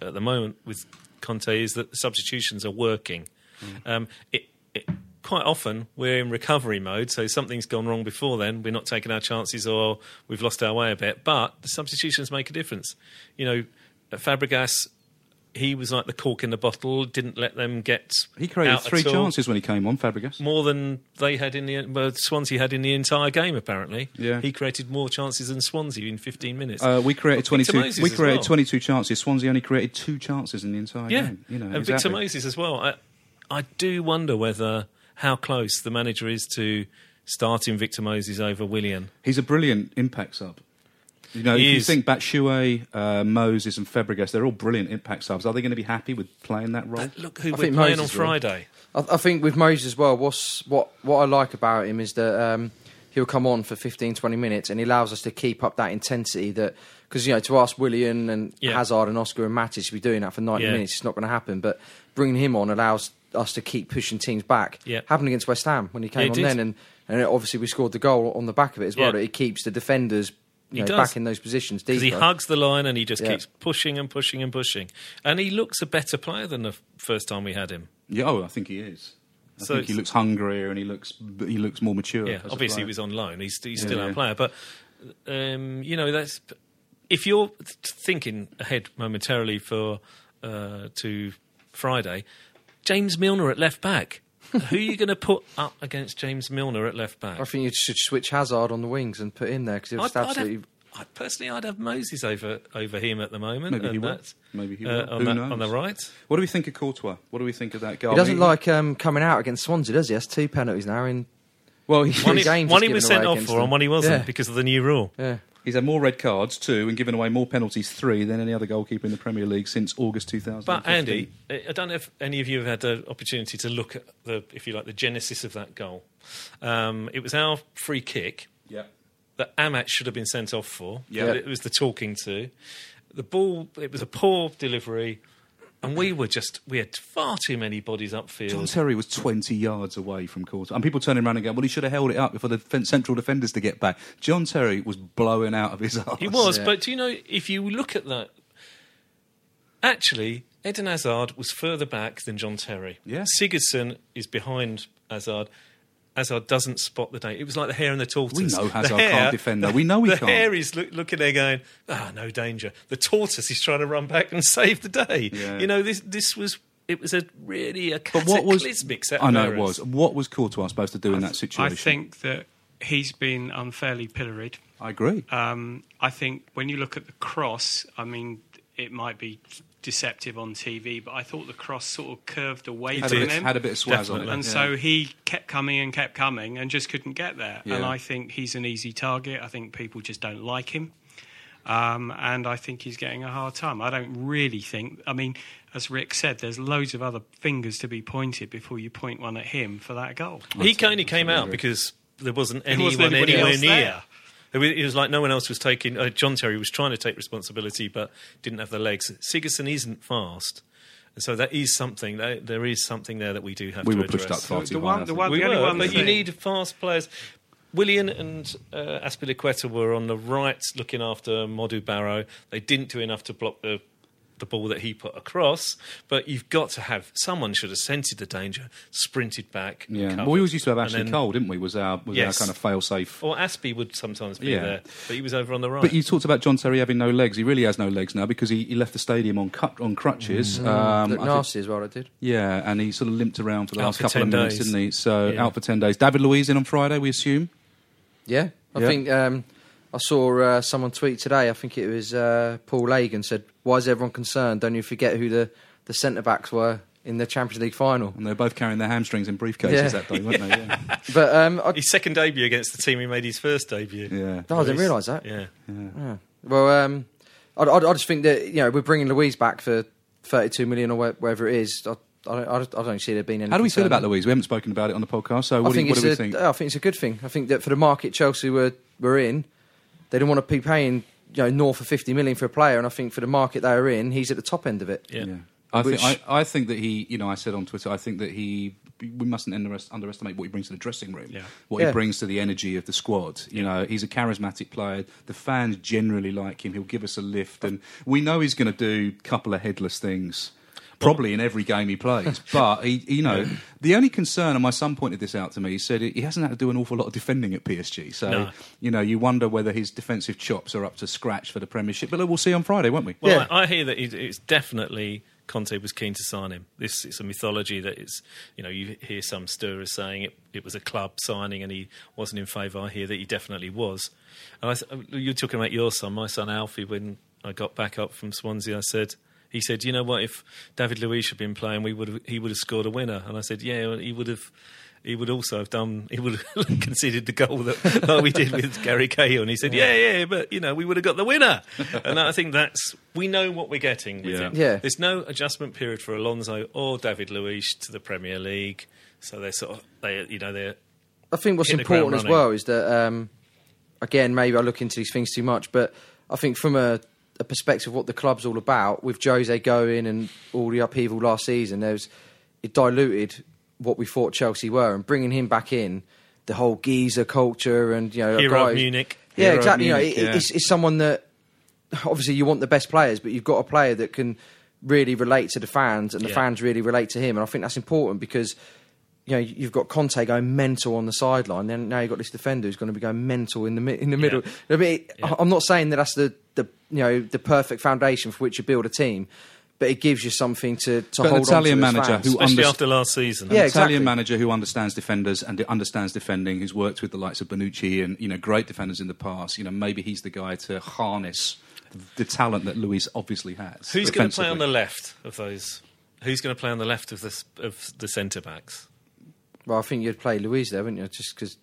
at the moment with Conte is that the substitutions are working. Mm. Um, it, it, quite often we're in recovery mode, so something's gone wrong before then. We're not taking our chances, or we've lost our way a bit. But the substitutions make a difference. You know, Fabregas. He was like the cork in the bottle. Didn't let them get. He created three chances when he came on, Fabregas. more than they had in the well, Swansea had in the entire game. Apparently, Yeah. he created more chances than Swansea in 15 minutes. Uh, we created But 22. We created well. 22 chances. Swansea only created two chances in the entire yeah, game. You know, and exactly. Victor Moses as well. I, I do wonder whether how close the manager is to starting Victor Moses over Willian. He's a brilliant impact sub. You know, He if you think back Shue, uh, Moses, and Fabregas, they're all brilliant impact subs. Are they going to be happy with playing that role? Look who I we're think playing Moses on. Friday. I, I think with Moses as well, what's, what, what I like about him is that um, he'll come on for 15, 20 minutes and he allows us to keep up that intensity that, because, you know, to ask Willian and Yeah. Hazard and Oscar and Matic to be doing that for 90 Yeah. minutes, it's not going to happen. But bringing him on allows us to keep pushing teams back. Yeah. Happened against West Ham when he came it on did. then. And, and obviously we scored the goal on the back of it as well. Yeah. It keeps the defenders He you know, does. back in those positions Because he hugs the line and he just Yeah. keeps pushing and pushing and pushing. And he looks a better player than the first time we had him. Yeah, oh, I think he is. I So think he looks hungrier and he looks he looks more mature. Yeah, obviously he was on loan. He's, he's Yeah, still our yeah. player, but um, you know that's if you're thinking ahead momentarily for uh, to Friday, James Milner at left back. Who are you going to put up against James Milner at left back? I think you should switch Hazard on the wings and put in there because it was I'd- I'd absolutely. have- I personally, I'd have Moses over over him at the moment. Maybe he and will. Maybe he uh, will. on, Who that- knows? on the right. What do we think of Courtois? What do we think of that guy? He doesn't I mean, like um, coming out against Swansea, does he? Has two penalties now in Well, he, One, *laughs* Three he, one he was sent off against for, and one he wasn't Yeah. because of the new rule. Yeah. He's had more red cards, two, and given away more penalties, three, than any other goalkeeper in the Premier League since August 2000. But Andy, I don't know if any of you have had the opportunity to look at the, if you like, the genesis of that goal. Um, it was our free kick Yeah. that Amat should have been sent off for. Yeah. it was the talking to. The ball, it was a poor delivery, and we were just we had far too many bodies upfield. John Terry was 20 yards away from Courtois. And people turning around and going, well, he should have held it up for the fen- central defenders to get back. John Terry was blowing out of his *laughs* arse. He was, but do you know if you look at that, actually, Eden Hazard was further back than John Terry. Yeah. Sigurdsson is behind Hazard. Hazard doesn't spot the danger. It was like the hare and the tortoise. We know The Hazard hare- can't defend, though. We know he the can't. The hare is look, looking there going, ah, no danger. The tortoise is trying to run back and *laughs* save the day. Yeah. You know, this this was it was a really a But what was. cataclysmic set I of know it was. What was Courtois supposed to do in that situation? I think that he's been unfairly pilloried. I agree. Um, I think when you look at the cross, I mean, it might be deceptive on TV, but I thought the cross sort of curved away Had from bit- him. had a bit of swaz on it, And yeah. so he kept coming and kept coming and just couldn't get there. And I think he's an easy target. I think people just don't like him. Um, and I think he's getting a hard time. I don't really think. I mean, as Rick said, there's loads of other fingers to be pointed before you point one at him for that goal. He only came out because there wasn't anyone wasn't anywhere near. there. It was, it was like no one else was taking. Uh, John Terry was trying to take responsibility, but didn't have the legs. Sigurdsson isn't fast, and so that is something. There, there is something there that we do have We to were pushed address. up far The- too the high, one- the one- We the only were, one but you thing- need fast players. Willian and uh, Azpilicueta were on the right, looking after Modou Barrow. They didn't do enough to block the the ball that he put across. But you've got to have someone should have scented the danger, sprinted back. and Yeah. covered. Well, we always used to have Ashley then- Cole, didn't we? Was our was Yes. our kind of fail safe. Or Azpi would sometimes be Yeah. there, but he was over on the right. But you talked about John Terry having no legs. He really has no legs now because he, he left the stadium on cut, on crutches. Mm. Um, Looked I think- nasty as well, I did. Yeah, and he sort of limped around for the Out last for couple of minutes, days. didn't he? So Yeah. out for ten days. David Luiz in on Friday, we assume. Yeah, I Yeah. think um, I saw uh, someone tweet today. I think it was uh, Paul Lagan said, "Why is everyone concerned? Don't you forget who the, the centre backs were in the Champions League final?" And they were both carrying their hamstrings in briefcases Yeah. that day, weren't they? Yeah. *laughs* But um, I, his second debut against the team he made his first debut. yeah. oh, I didn't realise that. Yeah. Yeah. Well, um, I, I, I just think that you know we're bringing Luiz back for thirty-two million or where, wherever it is. I, I, don't, I don't- I don't see there being any. How do we feel concern. about Luiz? We haven't spoken about it on the podcast. So I what, do, think you- what do we a, think? I think it's a good thing. I think that for the market Chelsea were were in, they didn't want to be paying you know north of fifty million for a player, and I think for the market they were in, he's at the top end of it. Yeah. Yeah. I think, I, I think that he, you know, I said on Twitter, I think that he, we mustn't underestimate what he brings to the dressing room, Yeah. what Yeah. he brings to the energy of the squad. You know, he's a charismatic player. The fans generally like him. He'll give us a lift, and we know he's going to do a couple of headless things. Probably in every game he plays, *laughs* but he, you know, the only concern, and my son pointed this out to me. He said he hasn't had to do an awful lot of defending at PSG, so No. you know, you wonder whether his defensive chops are up to scratch for the Premiership. But look, we'll see on Friday, won't we? Well, Yeah. I, I hear that it- it's definitely Conte was keen to sign him. This it's a mythology that it's you know you hear some stirrers saying it, it was a club signing and he wasn't in favour. I hear that he definitely was. And I, th- you're talking about your son, my son Alfie. When I got back up from Swansea, I said. He said, "You know what? If David Luiz had been playing, we would have, he would have scored a winner." And I said, "Yeah, he would have. He would also have done. He would have *laughs* conceded the goal that *laughs* like we did with Gary Cahill." And he said, "Yeah, yeah, but you know, we would have got the winner." *laughs* and I think that's we know what we're getting with Yeah. him. Yeah. There's no adjustment period for Alonso or David Luiz to the Premier League, so they're sort of they, you know, they're I think what's hit the ground important as well is that um, again maybe I look into these things too much, but I think from a, a perspective of what the club's all about, with Jose going and all the upheaval last season, there was it diluted what we thought Chelsea were, and bringing him back in, the whole geezer culture and you know hero of Munich. Yeah, Hero exactly. Munich, you know, it, yeah. it's, it's someone that obviously you want the best players, but you've got a player that can really relate to the fans, and the Yeah. fans really relate to him. And I think that's important because you know you've got Conte going mental on the sideline, then now you've got this defender who's going to be going mental in the mi- in the middle. I mean, Yeah. I'm not saying that that's the, the you know the perfect foundation for which you build a team, but it gives you something to, to But an hold Italian on to as manager fans. who especially underst- after last season. Yeah, An exactly. Italian manager who understands defenders and understands defending, who's worked with the likes of Bonucci and you know great defenders in the past. You know, maybe he's the guy to harness the talent that Luiz obviously has. Who's going to play on the left of those? Who's going to play on the left of the s- of the centre backs? Well, I think you'd play Luiz there, wouldn't you? Just because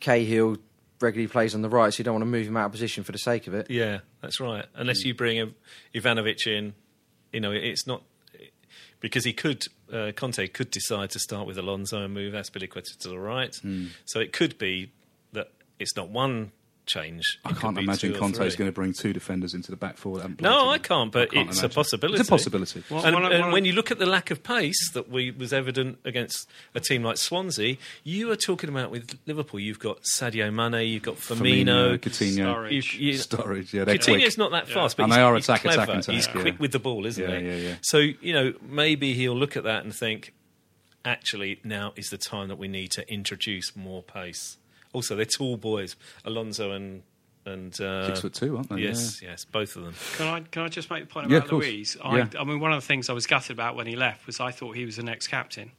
Cahill regularly plays on the right, so you don't want to move him out of position for the sake of it. Yeah, that's right. Unless you bring Ivanovic in, you know, it's not because he could. Uh, Conte could decide to start with Alonso and move Azpilicueta to the right. Hmm. So it could be that it's not one change. I it could can't imagine two or Conte's going to bring two defenders into the back four. that haven't played No, I can't, but I can't it's a possibility. It's a possibility. and and when you look at the lack of pace that we was evident against a team like Swansea, you are talking about with Liverpool. You've got Sadio Mane, you've got Firmino, Firmino, Coutinho. You've- you- *laughs* Sturridge, yeah, they're Coutinho's quick. not that fast, but And he's, they are he's attack, clever. attack, attack, He's yeah. quick with the ball, isn't Yeah, he? yeah, yeah. So you know, maybe he'll look at that and think, actually, now is the time that we need to introduce more pace. Also, they're tall boys, Alonso and and uh, Six foot two, aren't they? Yes, yes, both of them. Can I can I just make a point about of course. Luiz? I, Yeah. I mean, one of the things I was gutted about when he left was I thought he was the next captain.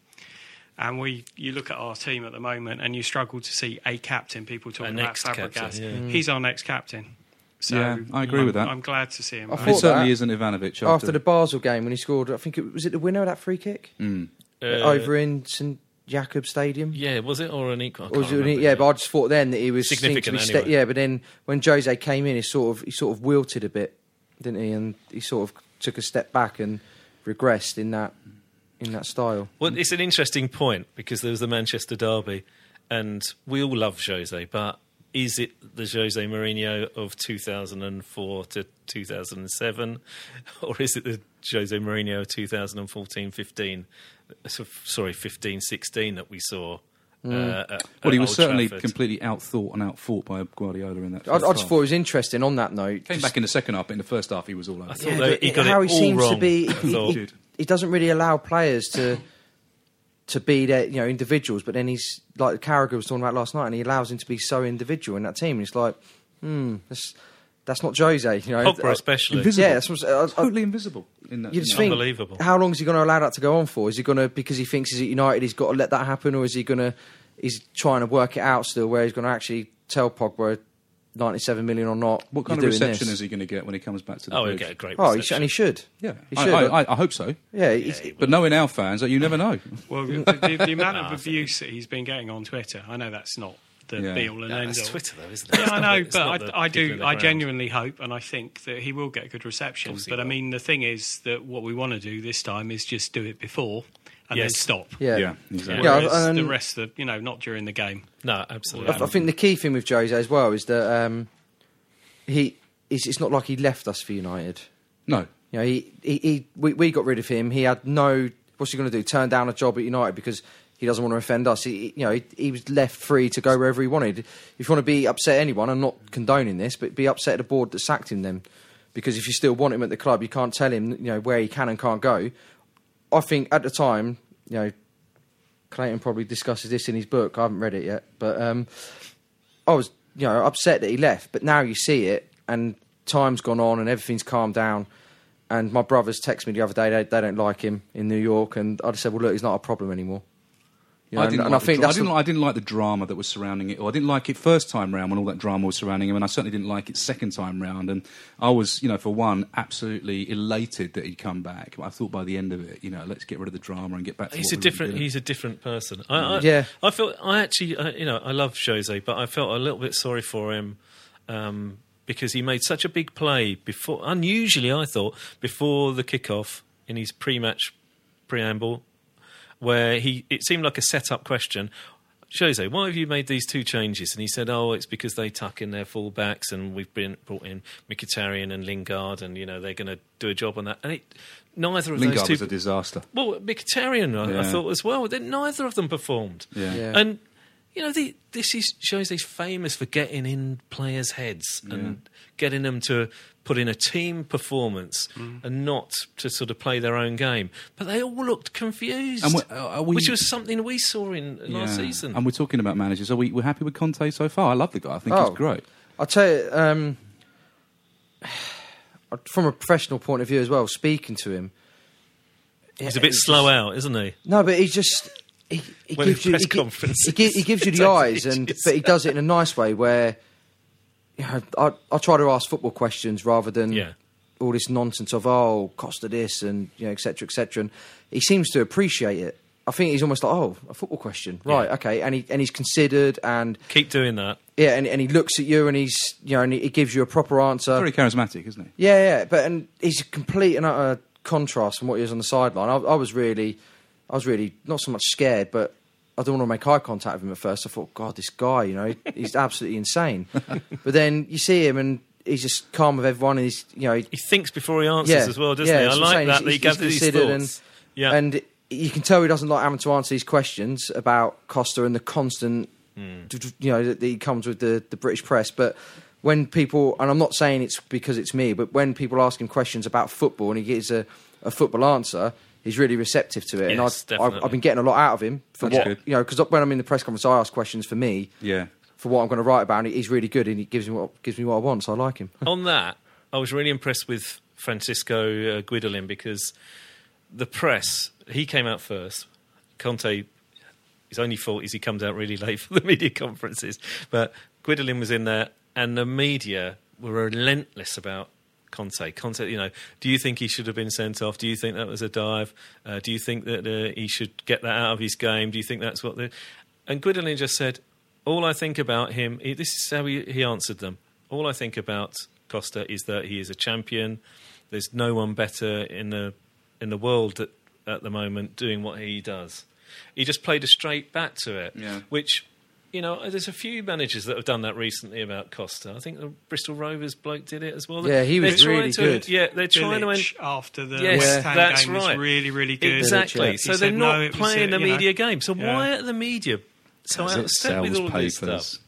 And we, you look at our team at the moment, and you struggle to see a captain. People talking about next captain, yeah. Mm. He's our next captain. So Yeah, I agree I'm- with that. I'm glad to see him. I thought It certainly isn't Ivanovic. After, After the Basel game when he scored, I think it was it the winner of that free kick Mm. Uh, over in St Jakob Stadium. Yeah, was it or an equal? Or was it- remember. yeah, but I just thought then that he was Significant anyway. yeah, but then when Jose came in, he sort of he sort of wilted a bit, didn't he? And he sort of took a step back and regressed in that in that style. Well, it's an interesting point because there was the Manchester derby, and we all love Jose, but is it the Jose Mourinho of 2004 to 2007, or is it the Jose Mourinho of 2014 15? Sorry, 15 16 that we saw? Uh, at- Mm. well, he was Old certainly Trafford? completely outthought and outfought by Guardiola in that. I, first I just half. thought it was interesting on that note. Came just- back in the second half, but in the first half he was all over. I thought Yeah, they- he got how it he all seems wrong. to be. He, he, he doesn't really allow players to *laughs* to be their you know individuals, but then he's like Carragher was talking about last night, and he allows him to be so individual in that team. And it's like, hmm, that's that's not Jose. You know, Pogba especially. Invisible. Yeah, that's what, I- I- totally invisible. In that, you just think, Unbelievable. how long is he going to allow that to go on for? Is he going to because he thinks he's at United, he's got to let that happen, or is he going to? He's trying to work it out still, where he's going to actually tell Pogba, ninety-seven million or not. What kind of reception this. is he going to get when he comes back to the Oh, he'll get a great Oh, he sh- and he should. Yeah, he should. I, I, I hope so. yeah, he's, But knowing our fans, you never know. *laughs* Well, *laughs* the, the, the amount of abuse that he's been getting on Twitter, I know that's not the Yeah. be all and No, end all. Twitter, though, isn't it? Yeah, I know, the- it's not but I, I do. I genuinely hope, and I think that he will get good reception. course he But I mean, the thing is that what we want to do this time is just do it before and then Yes. stop. yeah. Yeah, exactly. Yeah, Whereas the rest of you know, not during the game. No, I, absolutely. I think the key thing with Jose as well is that um, he it's, it's not like he left us for United. No, You know, he, he, he we, we got rid of him. He had no what's he going to do? Turn down a job at United because he doesn't want to offend us. He, you know, he, he was left free to go wherever he wanted. If you want to be upset at anyone, I'm not condoning this, but be upset at the board that sacked him then, because if you still want him at the club, you can't tell him you know where he can and can't go. I think at the time, you know, Clayton probably discusses this in his book. I haven't read it yet, but um, I was you know upset that he left. But now you see it, and time's gone on, and everything's calmed down. And my brothers texted me the other day; they, they don't like him in New York, and I just said, "Well, look, he's not a problem anymore." You know, I didn't, and, and like I think the, dra- I didn't, the- I didn't like the drama that was surrounding it. Or I didn't like it first time round when all that drama was surrounding him, and I certainly didn't like it second time round. And I was, you know, for one, absolutely elated that he'd come back. But I thought by the end of it, you know, let's get rid of the drama and get back to He's what a different. doing. He's a different person. I, I, Yeah. I felt. I actually. I, you know, I love Jose, but I felt a little bit sorry for him um, because he made such a big play before. Unusually, I thought before the kickoff in his pre-match preamble, where he it seemed like a set-up question. Jose, why have you made these two changes? And he said, "Oh, it's because they tuck in their fullbacks, and we've been brought in Mkhitaryan and Lingard, and you know they're going to do a job on that." And it, neither of Lingard those two was a disaster. well, Mkhitaryan, I, I thought as well. Then neither of them performed. Yeah. Yeah. And you know, the, this is Jose's famous for getting in players' heads and getting them to put in a team performance Mm. and not to sort of play their own game. But they all looked confused, And we- uh, are we- which was something we saw in last season. And we're talking about managers. Are we we're happy with Conte so far? I love the guy. I think Oh. he's great. I'll tell you, um, *sighs* from a professional point of view as well, speaking to him, He's a bit slow out, isn't he? No, but he just he, he gives you press he, he, he gives you the *laughs* eyes, and but he does it in a nice way where you know I I try to ask football questions rather than Yeah. all this nonsense of oh Costa this and you know etc cetera, etc. And he seems to appreciate it. I think he's almost like, oh, a football question, right? Okay, and he and he's considered and Keep doing that. yeah, and, and he looks at you and he's you know and he, he gives you a proper answer. Very charismatic, isn't he? Yeah, yeah, but and he's a complete and utter contrast from what he was on the sideline. I, I was really, I was really not so much scared, but I don't want to make eye contact with him at first. I thought, God, this guy, you know, he's absolutely insane. *laughs* but then you see him and he's just calm with everyone, and he's you know he, He thinks before he answers as well, doesn't yeah, he? I that's what I'm like saying. that. He's- that he he's gathers his considered thoughts. And, yeah. and you can tell he doesn't like having to answer these questions about Costa and the constant, Hmm. you know, that he comes with the, the British press. But when people, and I'm not saying it's because it's me, but when people ask him questions about football and he gives a, a football answer, he's really receptive to it. Yes, and I've, I've. I've been getting a lot out of him for That's what, good. you know, because when I'm in the press conference, I ask questions for me. Yeah. For what I'm going to write about, and he's really good, and he gives me what gives me what I want, so I like him. on that, I was really impressed with Francesco uh, Guidolin because the press, he came out first. Conte, his only fault is he comes out really late for the media conferences. But Guidolin was in there, and the media were relentless about Conte. Conte, you know, do you think he should have been sent off? Do you think that was a dive? Uh, do you think that uh, he should get that out of his game? Do you think that's what the. And Guidolin just said, all I think about him, he, this is how he, he answered them. All I think about Costa is that he is a champion. There's no one better in the in the world at, at the moment doing what he does. He just played a straight bat to it, Yeah. which you know, there's a few managers that have done that recently about Costa. I think the Bristol Rovers bloke did it as well. Yeah, he was They're trying really to- good. Yeah, they're trying to. Bilic after the yes, West Ham that's game right. was really, really good. Exactly. He So said, they're not it was, playing uh, the you know, media game. So yeah. why are the media so Because it upset with all of this papers. stuff?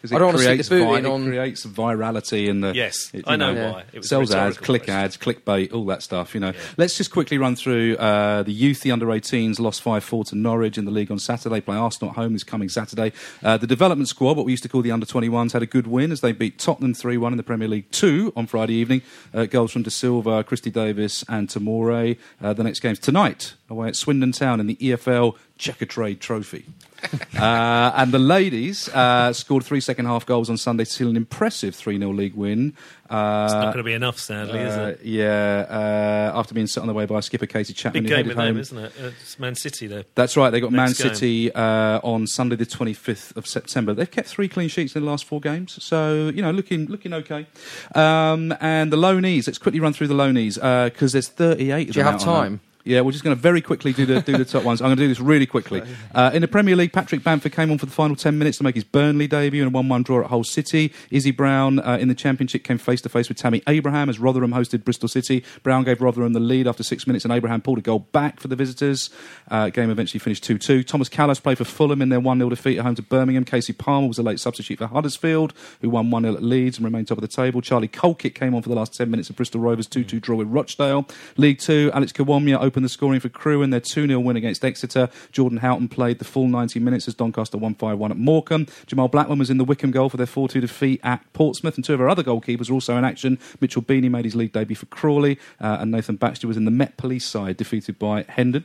Because I it don't wanna stick creates, the boot vi- in it on- creads virality in the. Yes, it, I know know, why. It was sells ads, click question. ads, clickbait, all that stuff. You know. Let's just quickly run through uh, the youth, the under 18s, lost five four to Norwich in the league on Saturday. Play Arsenal at home this coming Saturday. Uh, the development squad, what we used to call the under 21s, had a good win as they beat Tottenham three one in the Premier League two on Friday evening. Uh, goals from Dasilva, Christy Davis, and Tamore. Uh, the next game's tonight away at Swindon Town in the EFL Checkatrade Trophy. *laughs* uh, and the ladies uh, scored three second half goals on Sunday to seal an impressive 3 0 league win. Uh, It's not going to be enough, sadly, is uh, it? Yeah, uh, after being set on the way by skipper Katie Chapman, Big game headed with them, home. isn't it? Uh, it's Man City there. That's right. They got Man game. City uh, on Sunday, the twenty fifth of September. They've kept three clean sheets in the last four games, so you know, looking looking okay. Um, and the loanees. Let's quickly run through the loanees because there's thirty eight. Do you have time? Yeah, we're just going to very quickly do the do the top ones. I'm going to do this really quickly. Uh, in the Premier League, Patrick Bamford came on for the final ten minutes to make his Burnley debut in a one-one draw at Hull City. Izzy Brown uh, in the Championship came face to face with Tammy Abraham as Rotherham hosted Bristol City. Brown gave Rotherham the lead after six minutes, and Abraham pulled a goal back for the visitors. Uh, game eventually finished two-two. Tomas Kalas played for Fulham in their one-0 defeat at home to Birmingham. Kasey Palmer was a late substitute for Huddersfield, who won one 0 at Leeds and remained top of the table. Charlie Colkett came on for the last ten minutes of Bristol Rovers two-two draw with Rochdale. League Two, Alex Kiwomya opened the scoring for Crewe in their 2 0 win against Exeter. Jordan Houghton played the full 90 minutes as Doncaster won 5 1 at Morecambe. Jamal Blackman was in the Wycombe goal for their 4 2 defeat at Portsmouth, and two of our other goalkeepers were also in action. Mitchell Beeney made his league debut for Crawley, uh, and Nathan Baxter was in the Met Police side, defeated by Hendon.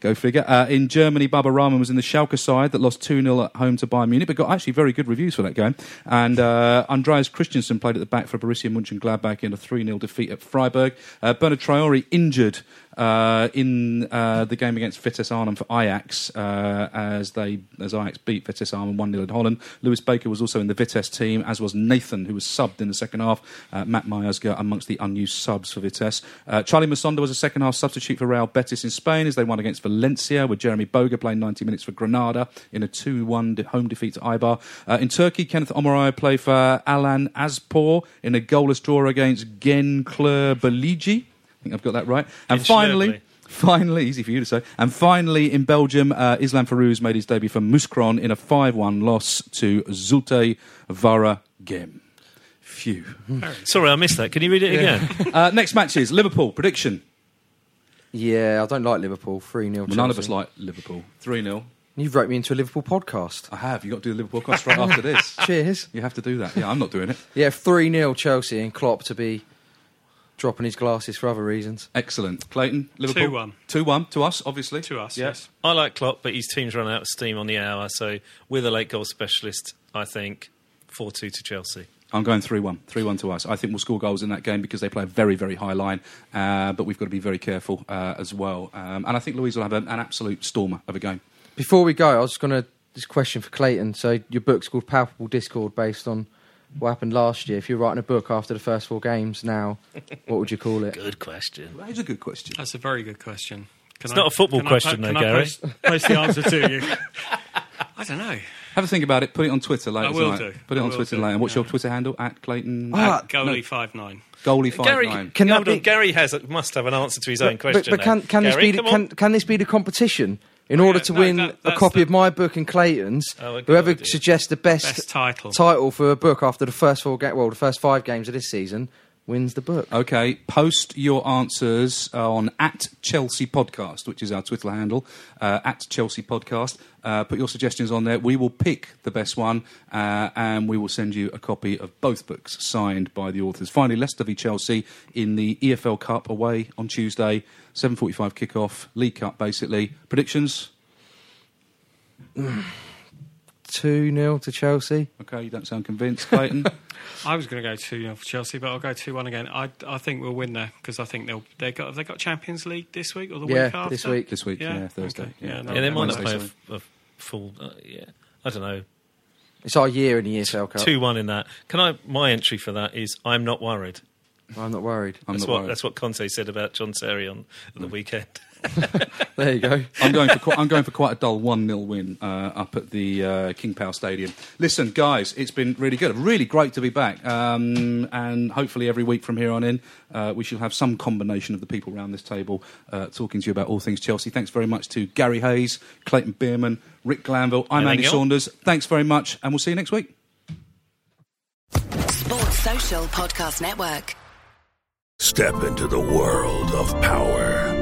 Go figure. Uh, in Germany, Baba Rahman was in the Schalke side that lost 2 0 at home to Bayern Munich, but got actually very good reviews for that game. And uh, Andreas Christensen played at the back for Borussia Mönchengladbach in a 3 0 defeat at Freiburg. Uh, Bertrand Traore injured uh, in uh, the game against Vitesse Arnhem for Ajax uh, as they as Ajax beat Vitesse Arnhem 1 0 in Holland. Lewis Baker was also in the Vitesse team, as was Nathan, who was subbed in the second half. Uh, Matt Myers got amongst the unused subs for Vitesse. Uh, Charly Musonda was a second half substitute for Real Betis in Spain as they won against Valencia, with Jeremy Boga playing 90 minutes for Granada in a 2 1 home defeat to Eibar. Uh, in Turkey, Kenneth Omeruo played for Alanyaspor in a goalless draw against Gencler Baligi. I think I've got that right. And Gençlerbirliği. finally, finally, easy for you to say. And finally, in Belgium, uh, Islam Feruz made his debut for Mouscron in a 5 1 loss to Zulte Vara Gem. Phew. Sorry, I missed that. Can you read it again? *laughs* uh, next matches Liverpool, prediction. Yeah, I don't like Liverpool. 3 0. Well, none of us like Liverpool. 3 0. You've roped me into a Liverpool podcast. I have. You've got to do the Liverpool podcast right after this. *laughs* Cheers. You have to do that. Yeah, I'm not doing it. Yeah, 3 0 Chelsea and Klopp to be dropping his glasses for other reasons. Excellent. Clayton, Liverpool. 2-1. 2 1 to us, obviously. To us, Yeah. yes. I like Klopp, but his team's run out of steam on the hour. So, with a late goal specialist, I think 4 2 to Chelsea. I'm going 3 1. 3 1 to us. I think we'll score goals in that game because they play a very, very high line, uh, but we've got to be very careful uh, as well. Um, and I think Luiz will have an, an absolute stormer of a game. Before we go, I was going to this question for Clayton. So your book's called Palpable Discord, based on what happened last year. If you're writing a book after the first four games now, what would you call it? Good question. That is a good question. That's a very good question. Can It's not a football can question I, though, can Garry. Post, post the answer to you? *laughs* I don't know. Have a think about it. Put it on Twitter later. I will tonight. do. Put it I on will Twitter do, later. What's yeah. your Twitter handle? At Clayton. Ah, at- Goalie no, five nine. goalie five Garry, nine. Can that hold on, Garry has must have an answer to his own question. but now. can, can this be the, can, can this be the competition? In order Yeah, to no, win that- a copy the- of my book and Clayton's, Oh, whoever idea. suggests the best, Best title. title for a book after the first four ga- well, the first five games of this season wins the book. Okay, post your answers on at Chelsea Podcast, which is our Twitter handle, uh, at Chelsea Podcast. Uh, put your suggestions on there. We will pick the best one, uh, and we will send you a copy of both books signed by the authors. Finally, Leicester v Chelsea in the EFL Cup away on Tuesday, seven forty-five kickoff, League Cup basically. Predictions? Two 0 to Chelsea. Okay, you don't sound convinced, Clayton. *laughs* I was going to go two 0 for Chelsea, but I'll go two one again. I I think we'll win there because I think they'll they got have they got Champions League this week or the Yeah, week after this week. this week, yeah, Thursday. Okay. Yeah. Yeah, no, yeah, they might not play a, a full. Uh, yeah, I don't know. It's our year in the EFL Cup. Two one in that. Can I? My entry for that is I'm not worried. I'm not worried. I'm that's not what worried. that's what Conte said about John Terry on the weekend. *laughs* There you go. I'm going for quite, I'm going for quite a dull one 0 win uh, up at the uh, King Power Stadium. Listen, guys, it's been really good, really great to be back, um, and hopefully every week from here on in, uh, we shall have some combination of the people around this table uh, talking to you about all things Chelsea. Thanks very much to Garry Hayes, Clayton Beerman, Rick Glanvill. I'm Thank Andy you. Saunders. Thanks very much, and we'll see you next week. Sports Social Podcast Network. Step into the world of power,